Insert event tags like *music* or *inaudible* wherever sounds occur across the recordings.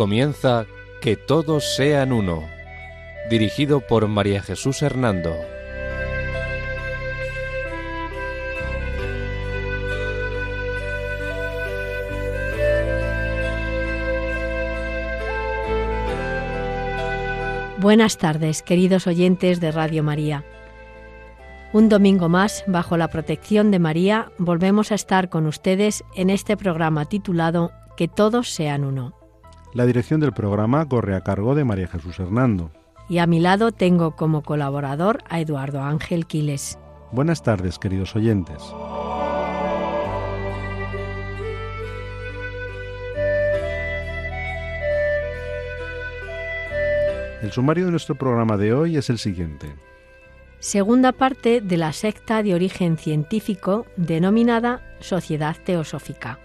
Comienza Que todos sean uno, dirigido por María Jesús Hernando. Buenas tardes, queridos oyentes de Radio María. Un domingo más, bajo la protección de María, volvemos a estar con ustedes en este programa titulado Que todos sean uno. La dirección del programa corre a cargo de María Jesús Hernando. Y a mi lado tengo como colaborador a Eduardo Ángel Quiles. Buenas tardes, queridos oyentes. El sumario de nuestro programa de hoy es el siguiente. Segunda parte de la secta de origen científico denominada Sociedad Teosófica.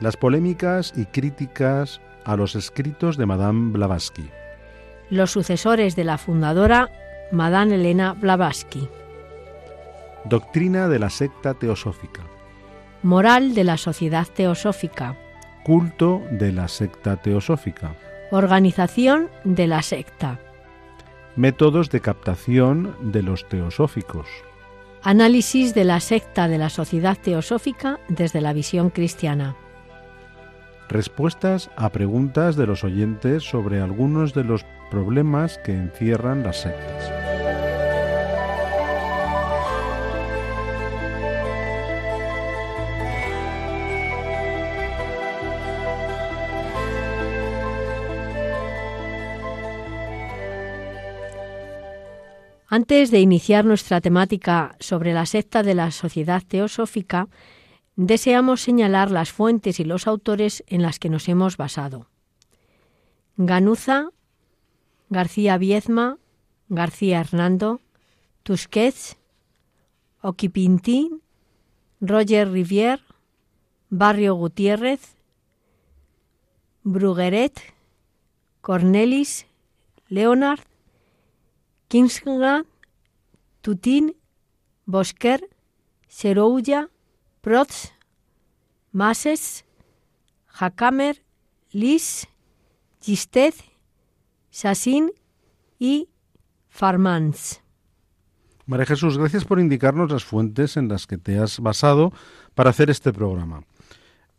Las polémicas y críticas a los escritos de Madame Blavatsky. Los sucesores de la fundadora, Madame Elena Blavatsky. Doctrina de la secta teosófica. Moral de la sociedad teosófica. Culto de la secta teosófica. Organización de la secta. Métodos de captación de los teosóficos. Análisis de la secta de la sociedad teosófica desde la visión cristiana. Respuestas a preguntas de los oyentes sobre algunos de los problemas que encierran las sectas. Antes de iniciar nuestra temática sobre la secta de la sociedad teosófica, deseamos señalar las fuentes y los autores en las que nos hemos basado. Ganuza, García Viezma, García Hernando, Tusquets, Oquipintín, Roger Rivière, Barrio Gutiérrez, Brugueret, Cornelis, Leonard, Kingsland, Tutín, Bosquer, Serouya, Protz, Mases, Hakamer, Lis, Gisted, Sassin y Farmans. María Jesús, gracias por indicarnos las fuentes en las que te has basado para hacer este programa.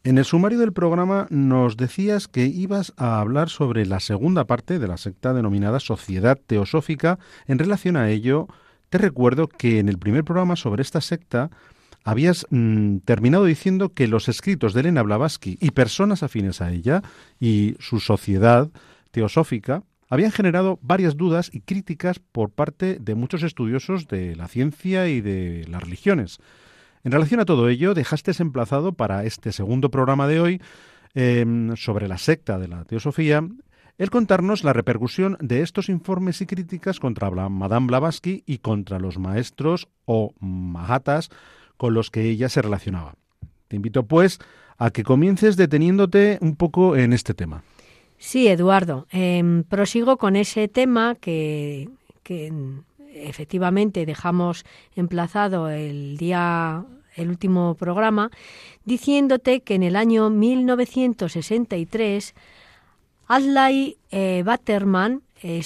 En el sumario del programa nos decías que ibas a hablar sobre la segunda parte de la secta denominada Sociedad Teosófica. En relación a ello, te recuerdo que en el primer programa sobre esta secta habías mm, terminado diciendo que los escritos de Elena Blavatsky y personas afines a ella y su sociedad teosófica habían generado varias dudas y críticas por parte de muchos estudiosos de la ciencia y de las religiones. En relación a todo ello, dejaste emplazado para este segundo programa de hoy em, sobre la secta de la teosofía el contarnos la repercusión de estos informes y críticas contra Madame Blavatsky y contra los maestros o mahatas con los que ella se relacionaba. Te invito, pues, a que comiences deteniéndote un poco en este tema. Sí, Eduardo. Em, prosigo con ese tema que, que efectivamente dejamos emplazado el día el último programa diciéndote que en el año 1963 Adlai eh, Batterman, eh,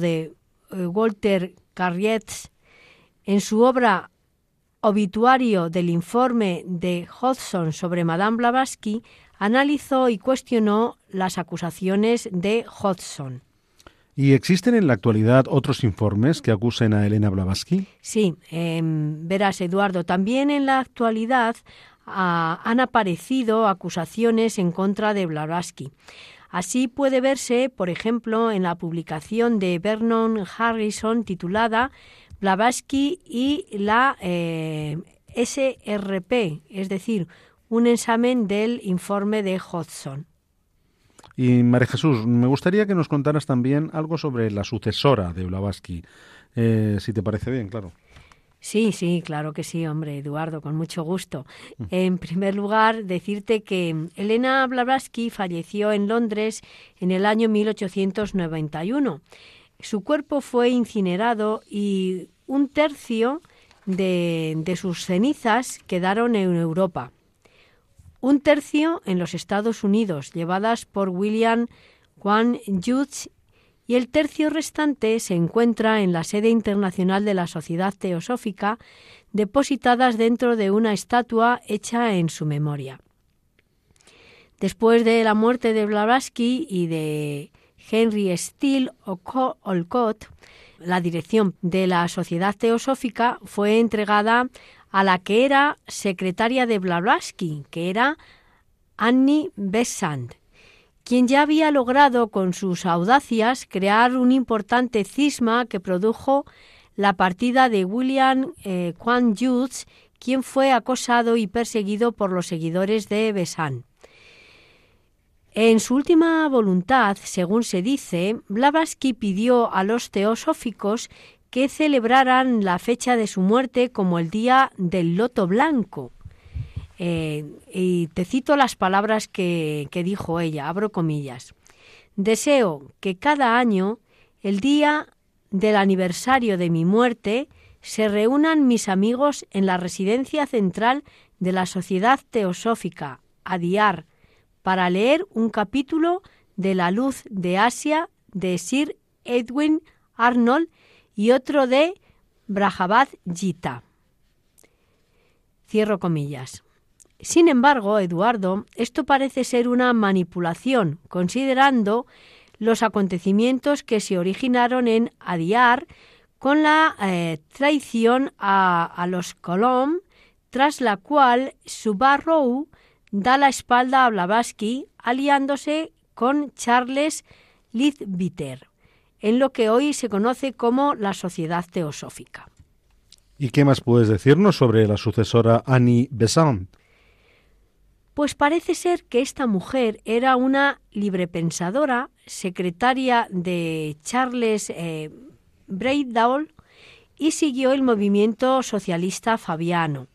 de eh, Walter Carrietz, en su obra Obituario del informe de Hodgson sobre Madame Blavatsky, analizó y cuestionó las acusaciones de Hodgson. ¿Y existen en la actualidad otros informes que acusen a Elena Blavatsky? Sí, em, verás, Eduardo, también en la actualidad ah, han aparecido acusaciones en contra de Blavatsky. Así puede verse, por ejemplo, en la publicación de Vernon Harrison titulada Blavatsky y la eh, SRP, es decir, un examen del informe de Hodgson. Y María Jesús, me gustaría que nos contaras también algo sobre la sucesora de Blavatsky, eh, si te parece bien, claro. Sí, sí, claro que sí, hombre, Eduardo, con mucho gusto. Mm. En primer lugar, decirte que Elena Blavatsky falleció en Londres en el año 1891. Su cuerpo fue incinerado y un tercio de, sus cenizas quedaron en Europa un tercio en los Estados Unidos, llevadas por William Juan Yuz y el tercio restante se encuentra en la sede internacional de la Sociedad Teosófica, depositadas dentro de una estatua hecha en su memoria. Después de la muerte de Blavatsky y de Henry Steele Olcott, la dirección de la Sociedad Teosófica fue entregada a la que era secretaria de Blavatsky, que era Annie Besant, quien ya había logrado con sus audacias crear un importante cisma que produjo la partida de William eh, Quan quien fue acosado y perseguido por los seguidores de Besant. En su última voluntad, según se dice, Blavatsky pidió a los teosóficos que celebraran la fecha de su muerte como el día del loto blanco, eh, y te cito las palabras que, que dijo ella, abro comillas. Deseo que cada año, el día del aniversario de mi muerte, se reúnan mis amigos en la residencia central de la Sociedad Teosófica, Adiar, para leer un capítulo de La Luz de Asia de Sir Edwin Arnold y otro de Brahavad Gita. Cierro comillas. Sin embargo, Eduardo, esto parece ser una manipulación, considerando los acontecimientos que se originaron en Adiar con la eh, traición a, los Colom, tras la cual Subarrow da la espalda a Blavatsky aliándose con Charles Leadbeater, en lo que hoy se conoce como la Sociedad Teosófica. ¿Y qué más puedes decirnos sobre la sucesora Annie Besant? Pues parece ser que esta mujer era una librepensadora, secretaria de Charles eh, y siguió el movimiento socialista fabiano.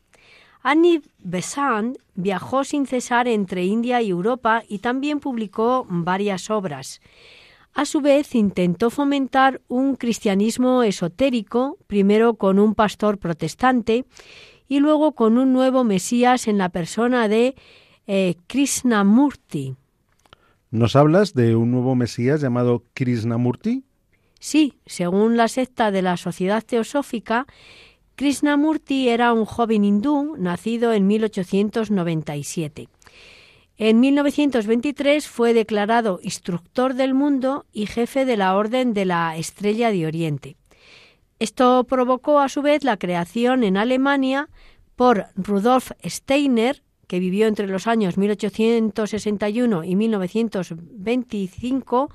Annie Besant viajó sin cesar entre India y Europa y también publicó varias obras. A su vez intentó fomentar un cristianismo esotérico, primero con un pastor protestante y luego con un nuevo Mesías en la persona de eh, Krishnamurti. ¿Nos hablas de un nuevo Mesías llamado Krishnamurti? Sí, según la secta de la Sociedad Teosófica, Krishnamurti era un joven hindú nacido en 1897. En 1923 fue declarado instructor del mundo y jefe de la Orden de la Estrella de Oriente. Esto provocó a su vez la creación en Alemania por Rudolf Steiner que vivió entre los años 1861 y 1925,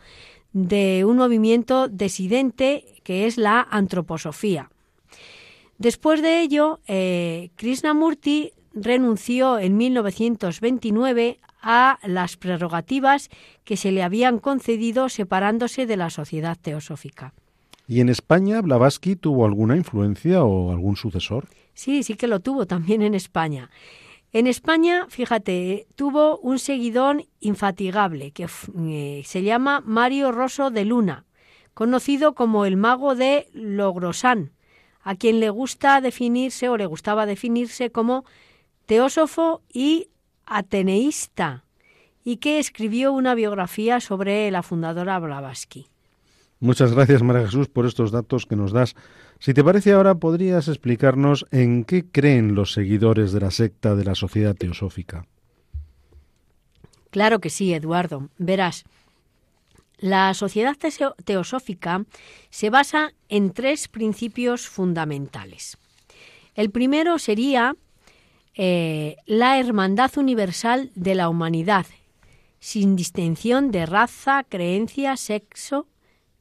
de un movimiento desidente que es la antroposofía. Después de ello, eh, Krishnamurti renunció en 1929 a las prerrogativas que se le habían concedido separándose de la sociedad teosófica. ¿Y en España Blavatsky tuvo alguna influencia o algún sucesor? Sí, sí que lo tuvo también en España. En España, fíjate, tuvo un seguidor infatigable que eh, se llama Mario Rosso de Luna, conocido como el mago de Logrosán, a quien le gusta definirse o le gustaba definirse como teósofo y ateneísta, y que escribió una biografía sobre la fundadora Blavatsky. Muchas gracias, María Jesús, por estos datos que nos das si te parece ahora, podrías explicarnos en qué creen los seguidores de la secta de la Sociedad Teosófica. Claro que sí, Eduardo. Verás, la Sociedad Teosófica se basa en tres principios fundamentales. El primero sería eh, la hermandad universal de la humanidad, sin distinción de raza, creencia, sexo,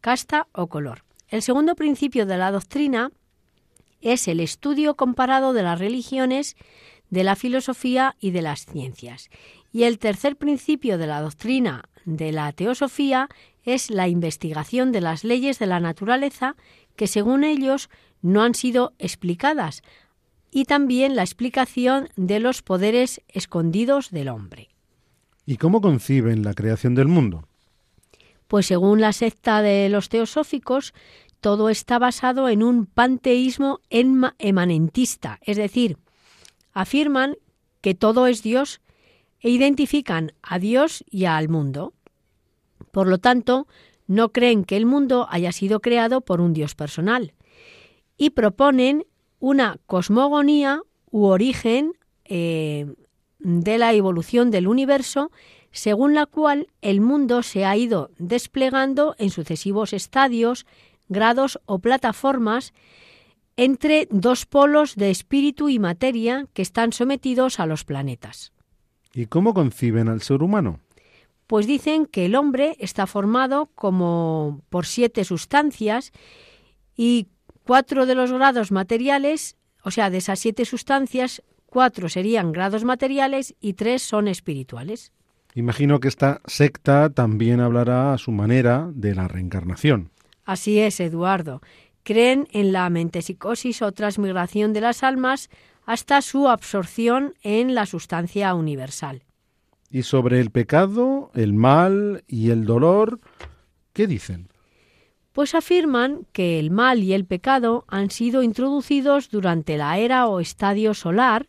casta o color. El segundo principio de la doctrina es el estudio comparado de las religiones, de la filosofía y de las ciencias. Y el tercer principio de la doctrina de la teosofía es la investigación de las leyes de la naturaleza que según ellos no han sido explicadas y también la explicación de los poderes escondidos del hombre. ¿Y cómo conciben la creación del mundo? Pues según la secta de los teosóficos, todo está basado en un panteísmo emanentista, es decir, afirman que todo es Dios e identifican a Dios y al mundo. Por lo tanto, no creen que el mundo haya sido creado por un Dios personal y proponen una cosmogonía u origen eh, de la evolución del universo según la cual el mundo se ha ido desplegando en sucesivos estadios, grados o plataformas entre dos polos de espíritu y materia que están sometidos a los planetas. ¿Y cómo conciben al ser humano? Pues dicen que el hombre está formado como por siete sustancias y cuatro de los grados materiales, o sea, de esas siete sustancias, cuatro serían grados materiales y tres son espirituales. Imagino que esta secta también hablará a su manera de la reencarnación. Así es, Eduardo. Creen en la mentesicosis o transmigración de las almas hasta su absorción en la sustancia universal. Y sobre el pecado, el mal y el dolor, ¿qué dicen? Pues afirman que el mal y el pecado han sido introducidos durante la era o estadio solar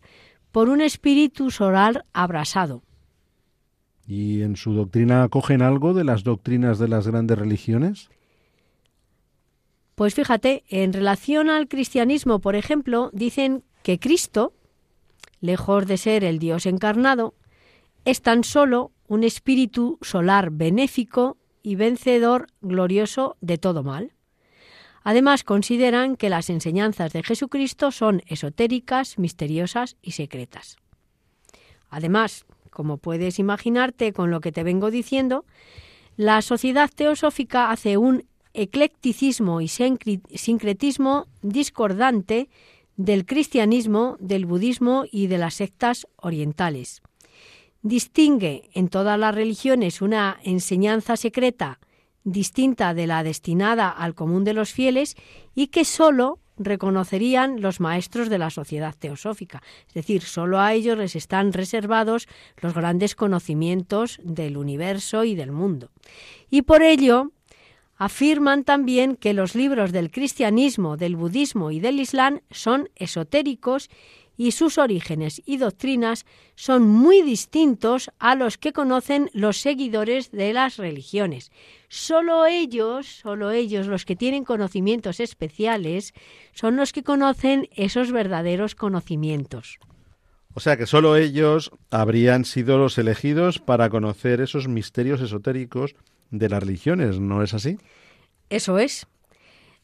por un espíritu solar abrasado, ¿Y en su doctrina acogen algo de las doctrinas de las grandes religiones? Pues fíjate, en relación al cristianismo, por ejemplo, dicen que Cristo, lejos de ser el Dios encarnado, es tan solo un espíritu solar benéfico y vencedor glorioso de todo mal. Además, consideran que las enseñanzas de Jesucristo son esotéricas, misteriosas y secretas. Además, como puedes imaginarte con lo que te vengo diciendo, la sociedad teosófica hace un eclecticismo y sincretismo discordante del cristianismo, del budismo y de las sectas orientales. Distingue en todas las religiones una enseñanza secreta distinta de la destinada al común de los fieles y que sólo reconocerían los maestros de la sociedad teosófica. Es decir, solo a ellos les están reservados los grandes conocimientos del universo y del mundo. Y por ello, afirman también que los libros del cristianismo, del budismo y del islam son esotéricos y sus orígenes y doctrinas son muy distintos a los que conocen los seguidores de las religiones. Solo ellos, solo ellos, los que tienen conocimientos especiales, son los que conocen esos verdaderos conocimientos. O sea que solo ellos habrían sido los elegidos para conocer esos misterios esotéricos de las religiones, ¿no es así? Eso es.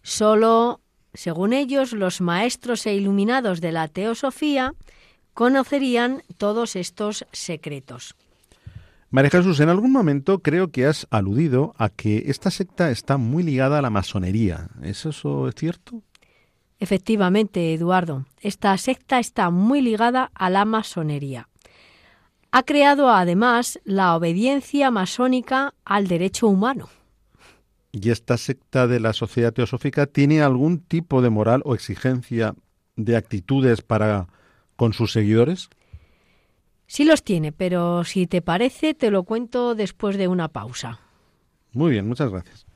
Solo según ellos, los maestros e iluminados de la teosofía conocerían todos estos secretos. María Jesús, en algún momento creo que has aludido a que esta secta está muy ligada a la masonería. ¿Es eso cierto? Efectivamente, Eduardo, esta secta está muy ligada a la masonería. Ha creado además la obediencia masónica al derecho humano. ¿Y esta secta de la sociedad teosófica tiene algún tipo de moral o exigencia de actitudes para con sus seguidores? Sí los tiene, pero si te parece te lo cuento después de una pausa. Muy bien, muchas gracias.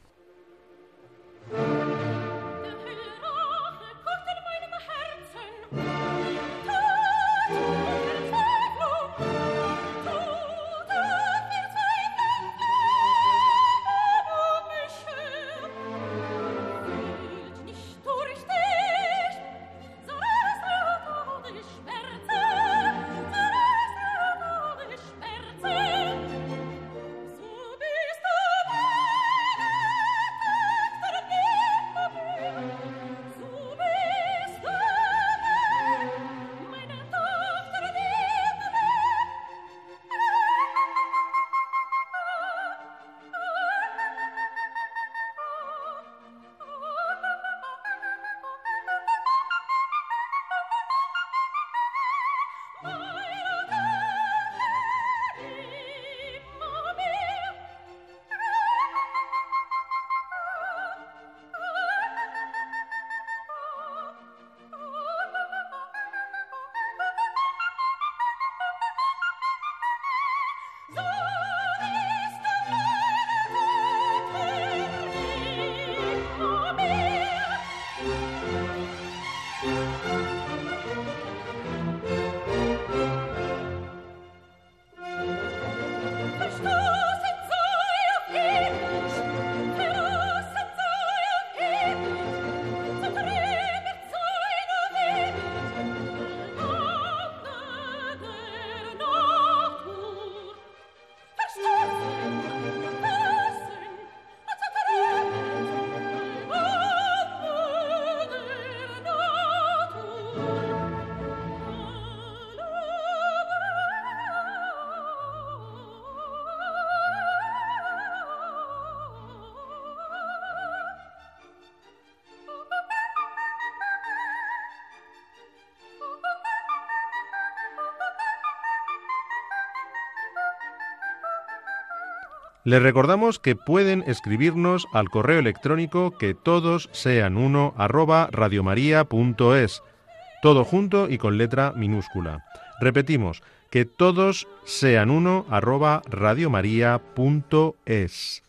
Les recordamos que pueden escribirnos al correo electrónico que todos sean uno arroba radiomaria.es, todo junto y con letra minúscula. Repetimos, que todos sean uno arroba radiomaria.es.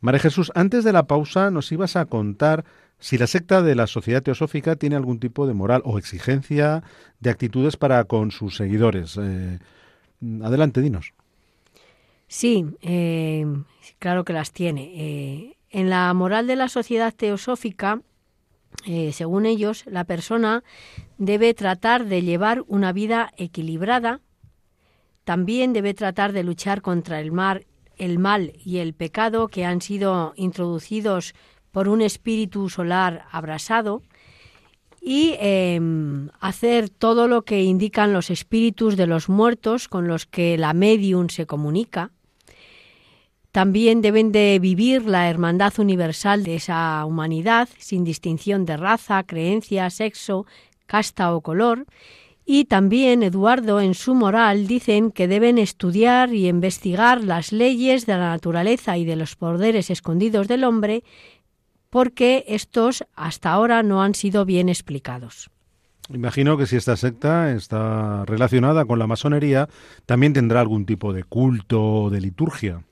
María Jesús, antes de la pausa nos ibas a contar si la secta de la Sociedad Teosófica tiene algún tipo de moral o exigencia de actitudes para con sus seguidores. Eh, adelante, dinos. Sí, eh, claro que las tiene. Eh, en la moral de la Sociedad Teosófica, según ellos, la persona debe tratar de llevar una vida equilibrada, también debe tratar de luchar contra el mal el mal y el pecado que han sido introducidos por un espíritu solar abrasado y em, hacer todo lo que indican los espíritus de los muertos con los que la medium se comunica. También deben de vivir la hermandad universal de esa humanidad sin distinción de raza, creencia, sexo, casta o color y también Eduardo en su moral dicen que deben estudiar y investigar las leyes de la naturaleza y de los poderes escondidos del hombre porque estos hasta ahora no han sido bien explicados. Imagino que si esta secta está relacionada con la masonería, también tendrá algún tipo de culto o de liturgia.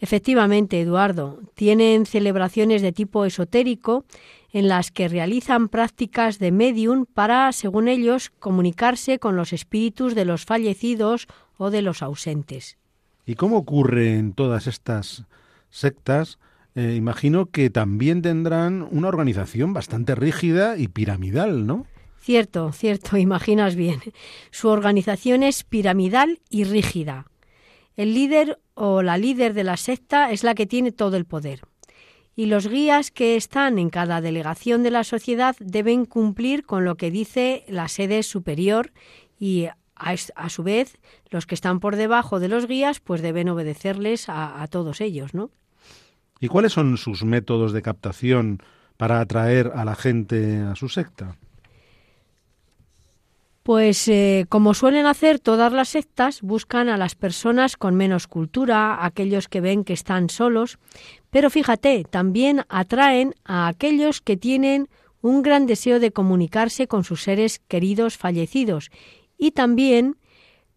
Efectivamente, Eduardo, tienen celebraciones de tipo esotérico en las que realizan prácticas de medium para, según ellos, comunicarse con los espíritus de los fallecidos o de los ausentes. ¿Y cómo ocurre en todas estas sectas? Eh, imagino que también tendrán una organización bastante rígida y piramidal, ¿no? Cierto, cierto, *laughs* imaginas bien. Su organización es piramidal y rígida. El líder o la líder de la secta es la que tiene todo el poder y los guías que están en cada delegación de la sociedad deben cumplir con lo que dice la sede superior y a, su vez los que están por debajo de los guías pues deben obedecerles a, a todos ellos, ¿no? ¿Y cuáles son sus métodos de captación para atraer a la gente a su secta? Pues eh, como suelen hacer todas las sectas, buscan a las personas con menos cultura, aquellos que ven que están solos, pero fíjate, también atraen a aquellos que tienen un gran deseo de comunicarse con sus seres queridos fallecidos y también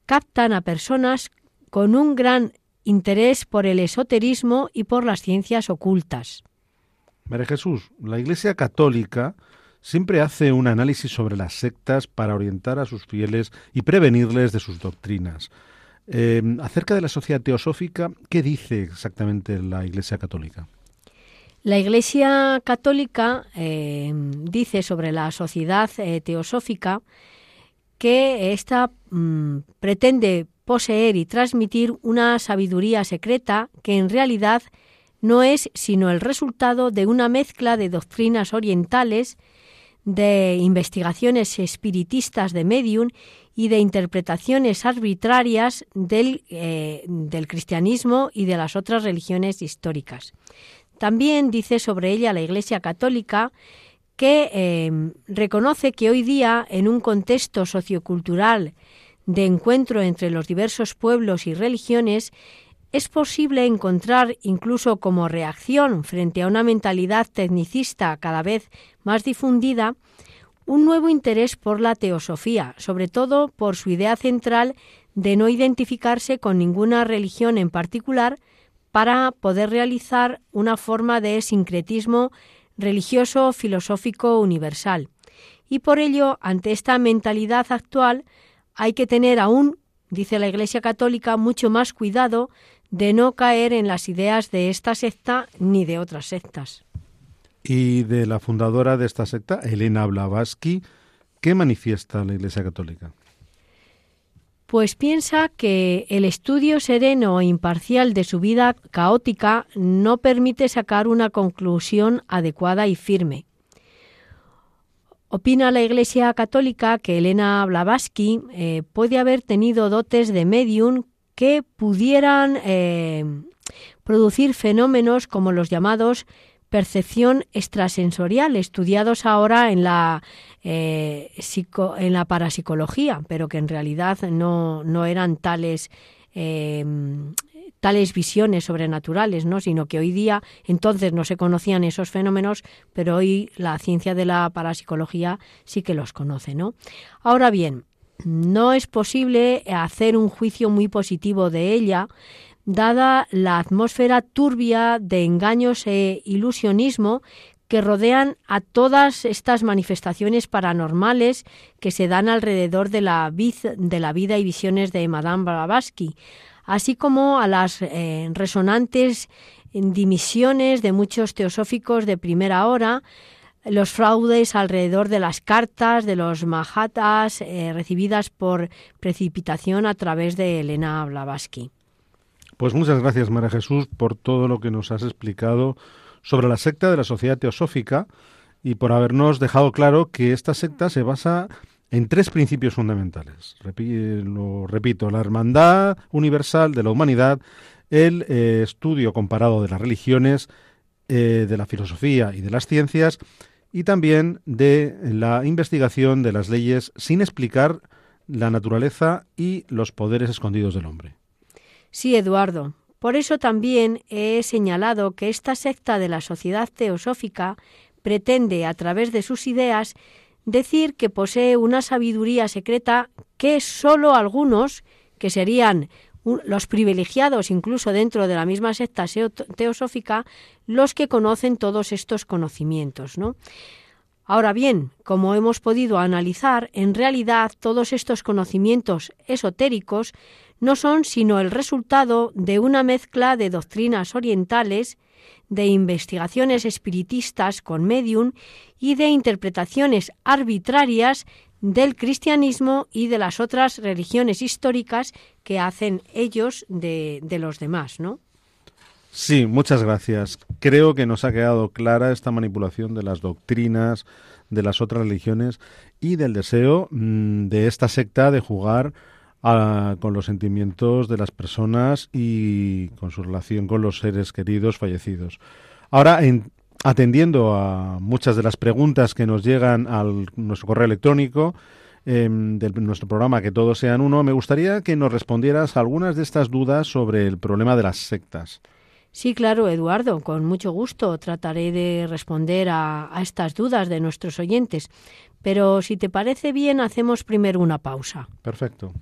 captan a personas con un gran interés por el esoterismo y por las ciencias ocultas. María Jesús, la Iglesia Católica siempre hace un análisis sobre las sectas para orientar a sus fieles y prevenirles de sus doctrinas. Eh, acerca de la sociedad teosófica, ¿qué dice exactamente la Iglesia Católica? La Iglesia Católica eh, dice sobre la sociedad eh, teosófica que ésta mm, pretende poseer y transmitir una sabiduría secreta que en realidad no es sino el resultado de una mezcla de doctrinas orientales de investigaciones espiritistas de medium y de interpretaciones arbitrarias del, eh, del, cristianismo y de las otras religiones históricas. También dice sobre ella la Iglesia Católica que eh, reconoce que hoy día, en un contexto sociocultural de encuentro entre los diversos pueblos y religiones, es posible encontrar, incluso como reacción frente a una mentalidad tecnicista cada vez más difundida, un nuevo interés por la teosofía, sobre todo por su idea central de no identificarse con ninguna religión en particular para poder realizar una forma de sincretismo religioso filosófico universal. Y por ello, ante esta mentalidad actual, hay que tener aún, dice la Iglesia Católica, mucho más cuidado de no caer en las ideas de esta secta ni de otras sectas. Y de la fundadora de esta secta, Elena Blavatsky, ¿qué manifiesta la Iglesia Católica? Pues piensa que el estudio sereno e imparcial de su vida caótica no permite sacar una conclusión adecuada y firme. Opina la Iglesia Católica que Elena Blavatsky eh, puede haber tenido dotes de medium que pudieran eh, producir fenómenos como los llamados percepción extrasensorial, estudiados ahora en la, eh, en la parapsicología, pero que en realidad no, no eran tales tales visiones sobrenaturales, ¿no? sino que hoy día entonces no se conocían esos fenómenos, pero hoy la ciencia de la parapsicología sí que los conoce. ¿no? Ahora bien, no es posible hacer un juicio muy positivo de ella, dada la atmósfera turbia de engaños e ilusionismo que rodean a todas estas manifestaciones paranormales que se dan alrededor de la, de la vida y visiones de Madame Blavatsky, así como a las eh, resonantes dimisiones de muchos teosóficos de primera hora, los fraudes alrededor de las cartas de los Mahatas eh, recibidas por precipitación a través de Elena Blavatsky. Pues muchas gracias, María Jesús, por todo lo que nos has explicado sobre la secta de la Sociedad Teosófica y por habernos dejado claro que esta secta se basa en tres principios fundamentales. lo repito, la hermandad universal de la humanidad, el eh, estudio comparado de las religiones, eh, de la filosofía y de las ciencias, y también de la investigación de las leyes sin explicar la naturaleza y los poderes escondidos del hombre. Sí, Eduardo. Por eso también he señalado que esta secta de la sociedad teosófica pretende, a través de sus ideas, decir que posee una sabiduría secreta que sólo algunos, que serían los privilegiados incluso dentro de la misma secta teosófica, los que conocen todos estos conocimientos, ¿no? Ahora bien, como hemos podido analizar, en realidad todos estos conocimientos esotéricos no son sino el resultado de una mezcla de doctrinas orientales de investigaciones espiritistas con medium y de interpretaciones arbitrarias del cristianismo y de las otras religiones históricas que hacen ellos de, de los demás, ¿no? Sí, muchas gracias. Creo que nos ha quedado clara esta manipulación de las doctrinas de las otras religiones y del deseo mm, de esta secta de jugar con los sentimientos de las personas y con su relación con los seres queridos fallecidos. Ahora, atendiendo a muchas de las preguntas que nos llegan a nuestro correo electrónico, em, de nuestro programa Que Todos Sean Uno, me gustaría que nos respondieras algunas de estas dudas sobre el problema de las sectas. Sí, claro, Eduardo, con mucho gusto trataré de responder a estas dudas de nuestros oyentes. Pero si te parece bien, hacemos primero una pausa. Perfecto.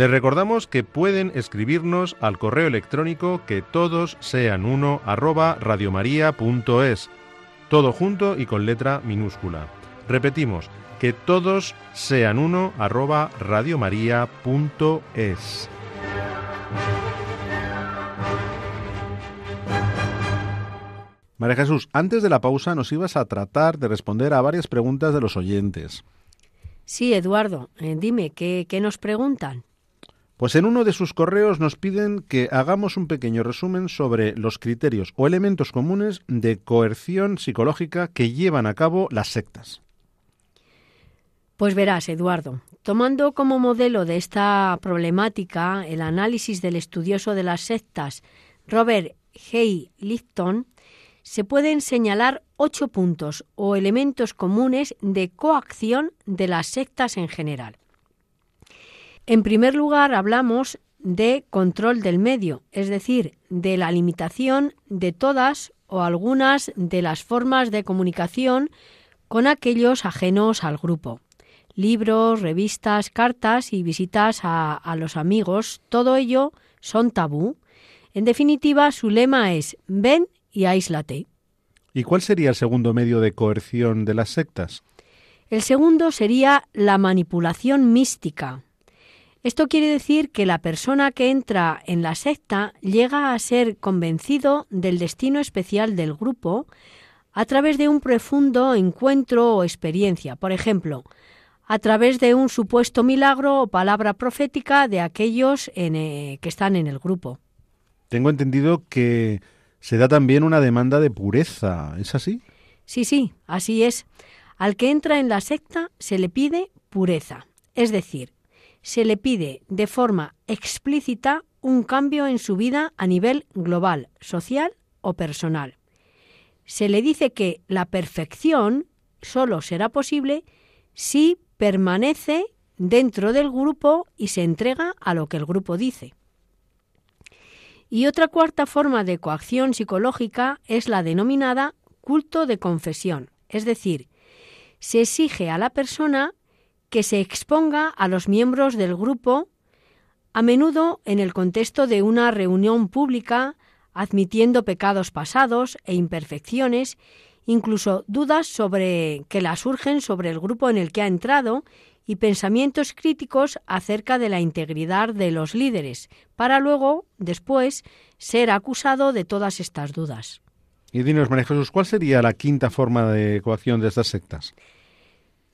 Les recordamos que pueden escribirnos al correo electrónico que todos sean uno arroba radiomaria.es, todo junto y con letra minúscula. Repetimos, que todos sean uno arroba radiomaria.es. María Jesús, antes de la pausa nos ibas a tratar de responder a varias preguntas de los oyentes. Sí, Eduardo, eh, dime, ¿qué, ¿qué nos preguntan? Pues en uno de sus correos nos piden que hagamos un pequeño resumen sobre los criterios o elementos comunes de coerción psicológica que llevan a cabo las sectas. Pues verás, Eduardo, tomando como modelo de esta problemática el análisis del estudioso de las sectas Robert Hay Lifton, se pueden señalar ocho puntos o elementos comunes de coacción de las sectas en general. En primer lugar, hablamos de control del medio, es decir, de la limitación de todas o algunas de las formas de comunicación con aquellos ajenos al grupo. Libros, revistas, cartas y visitas a, los amigos, todo ello son tabú. En definitiva, su lema es ven y aíslate. ¿Y cuál sería el segundo medio de coerción de las sectas? El segundo sería la manipulación mística, esto quiere decir que la persona que entra en la secta llega a ser convencido del destino especial del grupo a través de un profundo encuentro o experiencia, por ejemplo, a través de un supuesto milagro o palabra profética de aquellos eh, que están en el grupo. Tengo entendido que se da también una demanda de pureza, ¿es así? Sí, sí, así es. Al que entra en la secta se le pide pureza, es decir, se le pide de forma explícita un cambio en su vida a nivel global, social o personal. Se le dice que la perfección solo será posible si permanece dentro del grupo y se entrega a lo que el grupo dice. Y otra cuarta forma de coacción psicológica es la denominada culto de confesión, es decir, se exige a la persona que se exponga a los miembros del grupo, a menudo en el contexto de una reunión pública, admitiendo pecados pasados e imperfecciones, incluso dudas sobre que la surgen sobre el grupo en el que ha entrado y pensamientos críticos acerca de la integridad de los líderes, para luego, después, ser acusado de todas estas dudas. Y dinos, María Jesús, ¿cuál sería la quinta forma de coacción de estas sectas?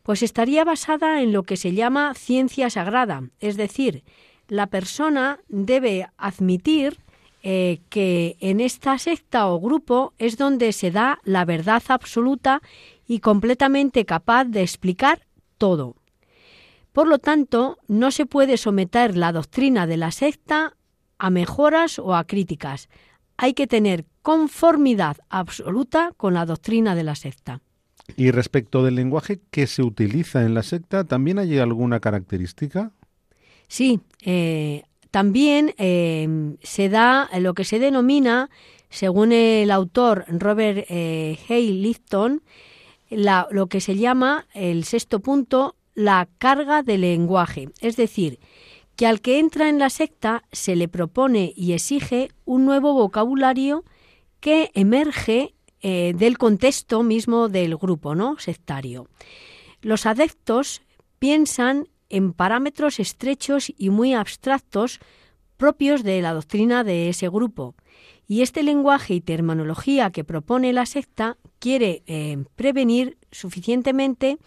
Pues estaría basada en lo que se llama ciencia sagrada, es decir, la persona debe admitir eh, que en esta secta o grupo es donde se da la verdad absoluta y completamente capaz de explicar todo. Por lo tanto, no se puede someter la doctrina de la secta a mejoras o a críticas. Hay que tener conformidad absoluta con la doctrina de la secta. Y respecto del lenguaje que se utiliza en la secta, ¿también hay alguna característica? Sí, eh, también eh, se da lo que se denomina, según el autor Robert eh, Hay Lifton, lo que se llama el sexto punto, la carga del lenguaje. Es decir, que al que entra en la secta se le propone y exige un nuevo vocabulario que emerge eh, del contexto mismo del grupo ¿no? sectario. Los adeptos piensan en parámetros estrechos y muy abstractos propios de la doctrina de ese grupo. Y este lenguaje y terminología que propone la secta quiere eh, prevenir suficientemente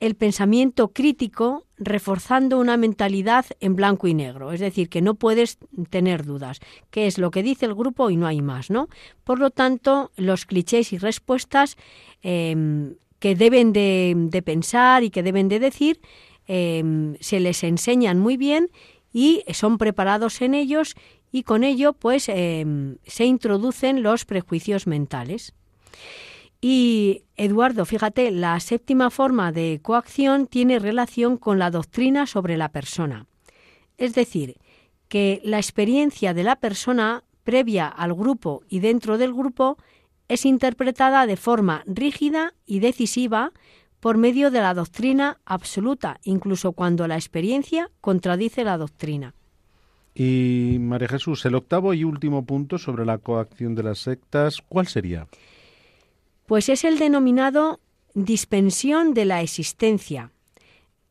el pensamiento crítico reforzando una mentalidad en blanco y negro, es decir, que no puedes tener dudas, qué es lo que dice el grupo y no hay más, ¿no? Por lo tanto, los clichés y respuestas em, que deben de, pensar y que deben de decir em, se les enseñan muy bien y son preparados en ellos y con ello pues em, se introducen los prejuicios mentales. Y Eduardo, fíjate, la séptima forma de coacción tiene relación con la doctrina sobre la persona. Es decir, que la experiencia de la persona previa al grupo y dentro del grupo es interpretada de forma rígida y decisiva por medio de la doctrina absoluta, incluso cuando la experiencia contradice la doctrina. Y María Jesús, el octavo y último punto sobre la coacción de las sectas, ¿cuál sería? Pues es el denominado dispensión de la existencia.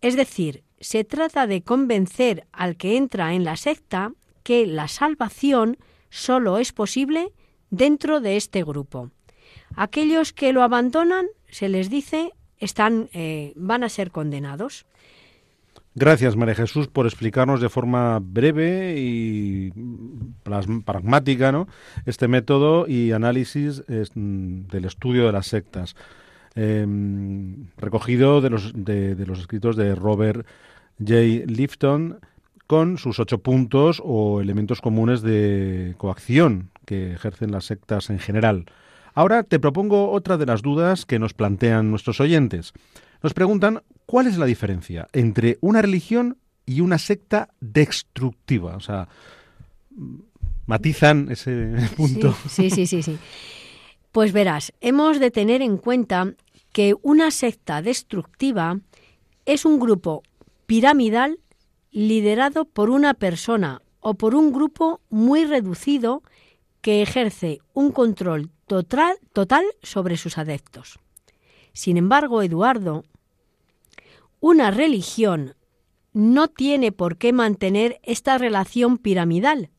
Es decir, se trata de convencer al que entra en la secta que la salvación solo es posible dentro de este grupo. Aquellos que lo abandonan, se les dice, están, eh, van a ser condenados. Gracias, María Jesús, por explicarnos de forma breve y pragmática ¿no? este método y análisis mm, del estudio de las sectas, em, recogido de los, de, de los escritos de Robert J. Lifton, con sus ocho puntos o elementos comunes de coacción que ejercen las sectas en general. Ahora te propongo otra de las dudas que nos plantean nuestros oyentes. Nos preguntan cuál es la diferencia entre una religión y una secta destructiva. O sea, matizan ese *laughs* punto. Sí, sí, sí, sí, Pues verás, hemos de tener en cuenta que una secta destructiva es un grupo piramidal liderado por una persona o por un grupo muy reducido que ejerce un control total, total sobre sus adeptos. Sin embargo, Eduardo, una religión no tiene por qué mantener esta relación piramidal,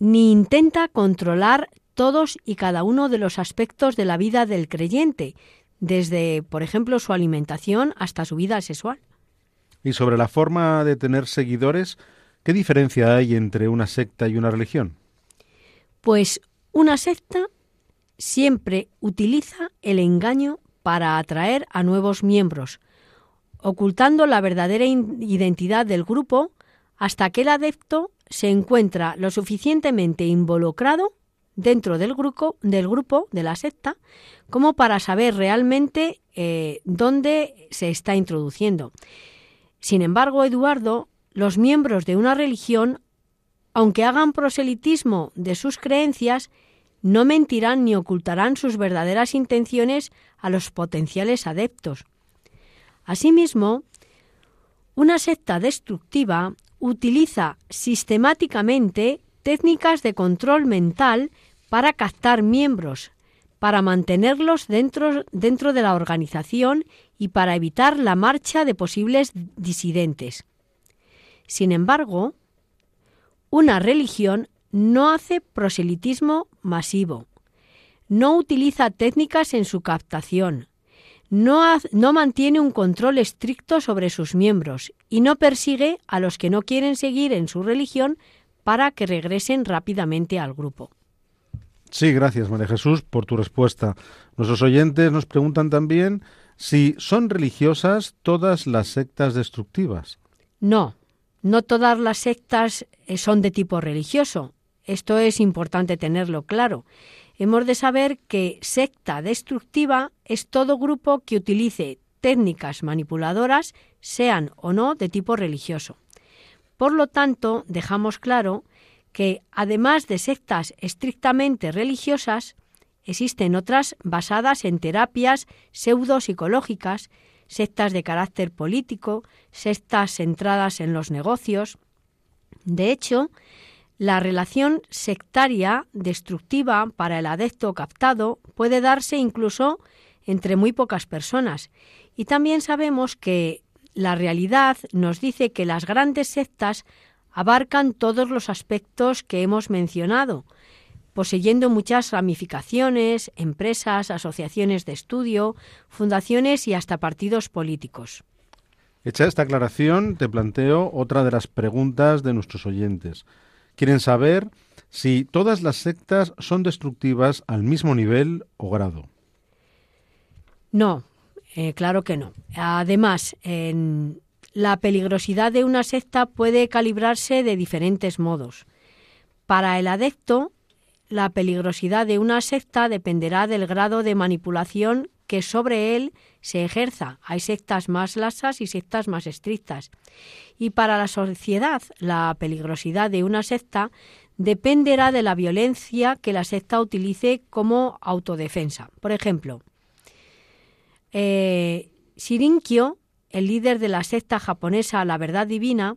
ni intenta controlar todos y cada uno de los aspectos de la vida del creyente, desde, por ejemplo, su alimentación hasta su vida sexual. Y sobre la forma de tener seguidores, ¿qué diferencia hay entre una secta y una religión? Pues una secta siempre utiliza el engaño para atraer a nuevos miembros, ocultando la verdadera identidad del grupo hasta que el adepto se encuentra lo suficientemente involucrado dentro del grupo, del grupo, de la secta, como para saber realmente eh, dónde se está introduciendo. Sin embargo, Eduardo, los miembros de una religión, aunque hagan proselitismo de sus creencias, no mentirán ni ocultarán sus verdaderas intenciones a los potenciales adeptos. Asimismo, una secta destructiva utiliza sistemáticamente técnicas de control mental para captar miembros, para mantenerlos dentro, dentro de la organización y para evitar la marcha de posibles disidentes. Sin embargo, una religión no hace proselitismo masivo, no utiliza técnicas en su captación, no, no, mantiene un control estricto sobre sus miembros y no persigue a los que no quieren seguir en su religión para que regresen rápidamente al grupo. Sí, gracias María Jesús por tu respuesta. Nuestros oyentes nos preguntan también si son religiosas todas las sectas destructivas. No, no todas las sectas eh, son de tipo religioso. Esto es importante tenerlo claro. Hemos de saber que secta destructiva es todo grupo que utilice técnicas manipuladoras, sean o no de tipo religioso. Por lo tanto, dejamos claro que, además de sectas estrictamente religiosas, Existen otras basadas en terapias pseudopsicológicas, sectas de carácter político, sectas centradas en los negocios. De hecho, la relación sectaria destructiva para el adepto captado puede darse incluso entre muy pocas personas. Y también sabemos que la realidad nos dice que las grandes sectas abarcan todos los aspectos que hemos mencionado, poseyendo muchas ramificaciones, empresas, asociaciones de estudio, fundaciones y hasta partidos políticos. Hecha esta aclaración, te planteo otra de las preguntas de nuestros oyentes. Quieren saber si todas las sectas son destructivas al mismo nivel o grado. No, eh, claro que no. Además, en la peligrosidad de una secta puede calibrarse de diferentes modos. Para el adepto, la peligrosidad de una secta dependerá del grado de manipulación que sobre él se ejerza. Hay sectas más lasas y sectas más estrictas. Y para la sociedad, la peligrosidad de una secta dependerá de la violencia que la secta utilice como autodefensa. Por ejemplo, eh, el líder de la secta japonesa La Verdad Divina,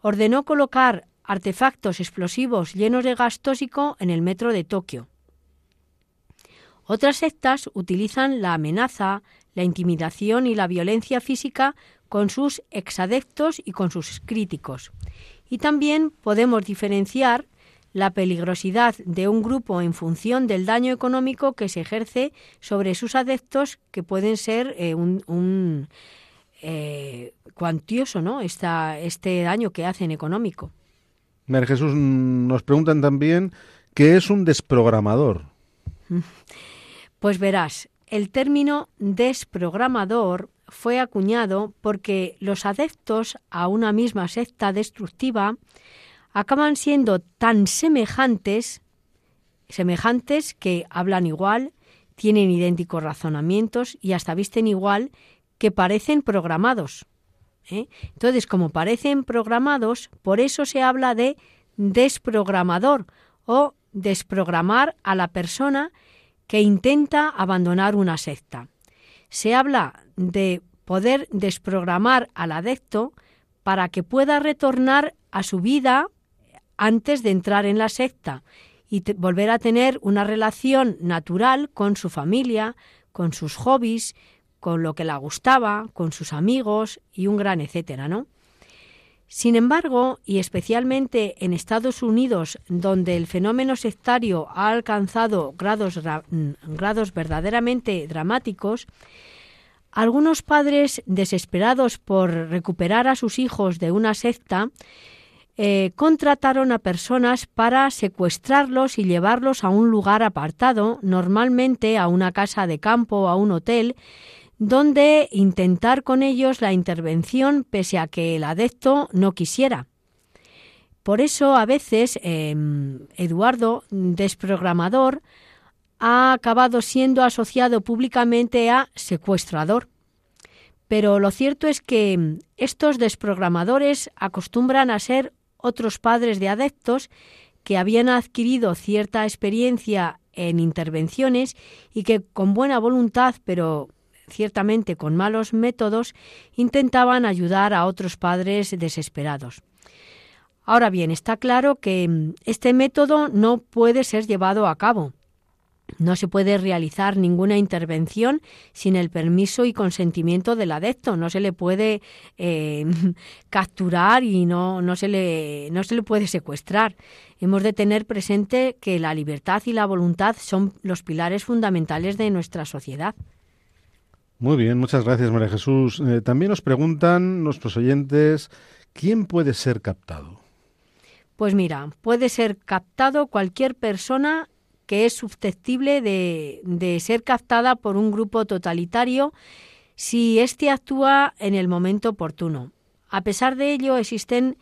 ordenó colocar artefactos explosivos llenos de gas tóxico en el metro de Tokio. Otras sectas utilizan la amenaza, la intimidación y la violencia física con sus exadeptos y con sus críticos. Y también podemos diferenciar la peligrosidad de un grupo en función del daño económico que se ejerce sobre sus adeptos, que pueden ser eh, un, eh, cuantioso, ¿no? este daño que hacen económico. Jesús, nos preguntan también qué es un desprogramador. *laughs* Pues verás, el término desprogramador fue acuñado porque los adeptos a una misma secta destructiva acaban siendo tan semejantes, semejantes que hablan igual, tienen idénticos razonamientos y hasta visten igual, que parecen programados. ¿Eh? Entonces, como parecen programados, por eso se habla de desprogramador o desprogramar a la persona que intenta abandonar una secta. Se habla de poder desprogramar al adepto para que pueda retornar a su vida antes de entrar en la secta y volver a tener una relación natural con su familia, con sus hobbies, con lo que le gustaba, con sus amigos y un gran etcétera, ¿no? Sin embargo, y especialmente en Estados Unidos, donde el fenómeno sectario ha alcanzado grados, grados verdaderamente dramáticos, algunos padres desesperados por recuperar a sus hijos de una secta eh, contrataron a personas para secuestrarlos y llevarlos a un lugar apartado, normalmente a una casa de campo o a un hotel, donde intentar con ellos la intervención pese a que el adepto no quisiera. Por eso a veces em, Eduardo, desprogramador, ha acabado siendo asociado públicamente a secuestrador. Pero lo cierto es que estos desprogramadores acostumbran a ser otros padres de adeptos que habían adquirido cierta experiencia en intervenciones y que con buena voluntad, pero ciertamente con malos métodos, intentaban ayudar a otros padres desesperados. Ahora bien, está claro que mm, este método no puede ser llevado a cabo. No se puede realizar ninguna intervención sin el permiso y consentimiento del adepto. No se le puede eh, *laughs* capturar y no, no, se le, no se le puede secuestrar. Hemos de tener presente que la libertad y la voluntad son los pilares fundamentales de nuestra sociedad. Muy bien, muchas gracias María Jesús. Eh, también nos preguntan nuestros oyentes, ¿quién puede ser captado? Pues mira, puede ser captado cualquier persona que es susceptible de, de ser captada por un grupo totalitario si éste actúa en el momento oportuno. A pesar de ello, existen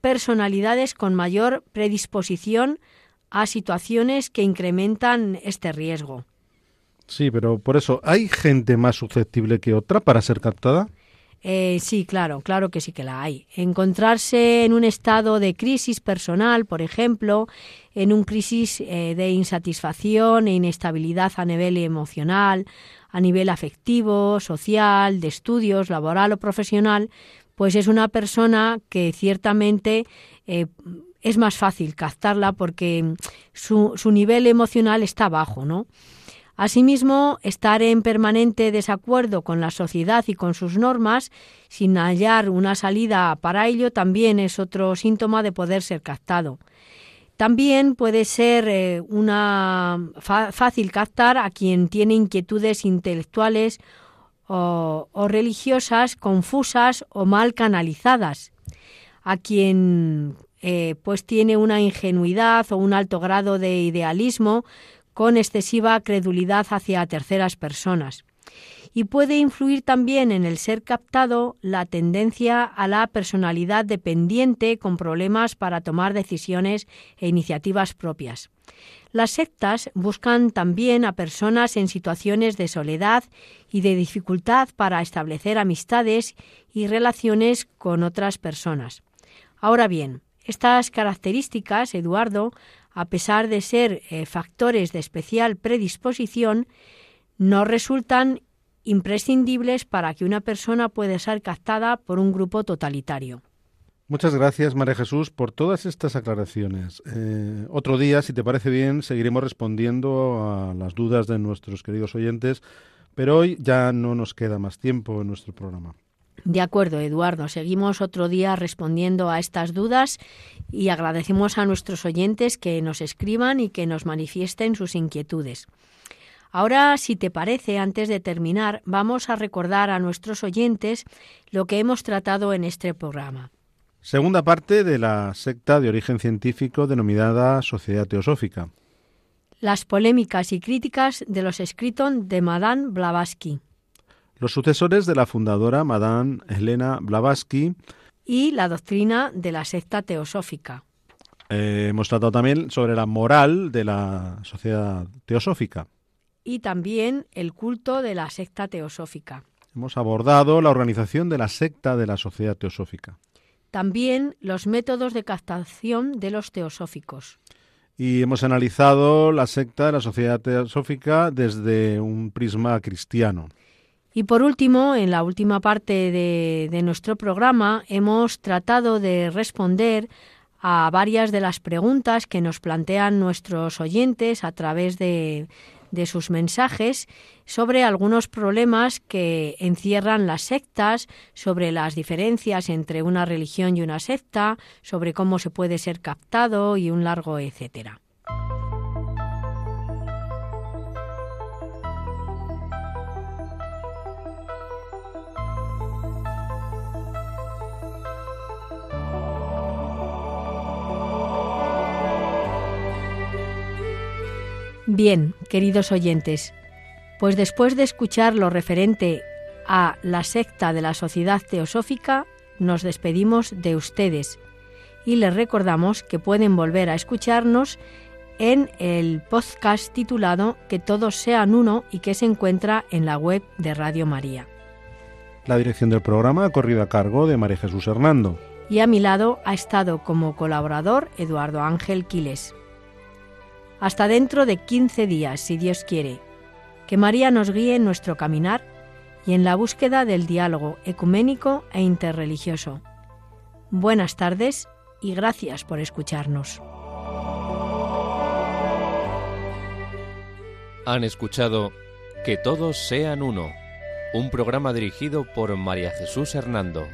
personalidades con mayor predisposición a situaciones que incrementan este riesgo. Sí, pero por eso, ¿hay gente más susceptible que otra para ser captada? Eh, sí, claro, claro que sí que la hay. Encontrarse en un estado de crisis personal, por ejemplo, en un crisis eh, de insatisfacción e inestabilidad a nivel emocional, a nivel afectivo, social, de estudios, laboral o profesional, pues es una persona que ciertamente eh, es más fácil captarla porque su, su nivel emocional está bajo, ¿no? Asimismo, estar en permanente desacuerdo con la sociedad y con sus normas, sin hallar una salida para ello, también es otro síntoma de poder ser captado. También puede ser eh, una fácil captar a quien tiene inquietudes intelectuales o, religiosas confusas o mal canalizadas, a quien eh, pues tiene una ingenuidad o un alto grado de idealismo con excesiva credulidad hacia terceras personas. Y puede influir también en el ser captado la tendencia a la personalidad dependiente con problemas para tomar decisiones e iniciativas propias. Las sectas buscan también a personas en situaciones de soledad y de dificultad para establecer amistades y relaciones con otras personas. Ahora bien, estas características, Eduardo, a pesar de ser eh, factores de especial predisposición, no resultan imprescindibles para que una persona pueda ser captada por un grupo totalitario. Muchas gracias, María Jesús, por todas estas aclaraciones. Eh, otro día, si te parece bien, seguiremos respondiendo a las dudas de nuestros queridos oyentes, pero hoy ya no nos queda más tiempo en nuestro programa. De acuerdo, Eduardo. Seguimos otro día respondiendo a estas dudas y agradecemos a nuestros oyentes que nos escriban y que nos manifiesten sus inquietudes. Ahora, si te parece, antes de terminar, vamos a recordar a nuestros oyentes lo que hemos tratado en este programa. Segunda parte de la secta de origen científico denominada Sociedad Teosófica. Las polémicas y críticas de los escritos de Madame Blavatsky. Los sucesores de la fundadora Madame Helena Blavatsky. Y la doctrina de la secta teosófica. Eh, hemos tratado también sobre la moral de la sociedad teosófica. Y también el culto de la secta teosófica. Hemos abordado la organización de la secta de la sociedad teosófica. También los métodos de captación de los teosóficos. Y hemos analizado la secta de la sociedad teosófica desde un prisma cristiano. Y por último, en la última parte de, nuestro programa, hemos tratado de responder a varias de las preguntas que nos plantean nuestros oyentes a través de sus mensajes sobre algunos problemas que encierran las sectas, sobre las diferencias entre una religión y una secta, sobre cómo se puede ser captado y un largo etcétera. Bien, queridos oyentes, pues después de escuchar lo referente a la secta de la Sociedad Teosófica, nos despedimos de ustedes y les recordamos que pueden volver a escucharnos en el podcast titulado Que todos sean uno y que se encuentra en la web de Radio María. La dirección del programa ha corrido a cargo de María Jesús Hernando. Y a mi lado ha estado como colaborador Eduardo Ángel Quiles. Hasta dentro de 15 días, si Dios quiere. Que María nos guíe en nuestro caminar y en la búsqueda del diálogo ecuménico e interreligioso. Buenas tardes y gracias por escucharnos. Han escuchado Que todos sean uno, un programa dirigido por María Jesús Hernando.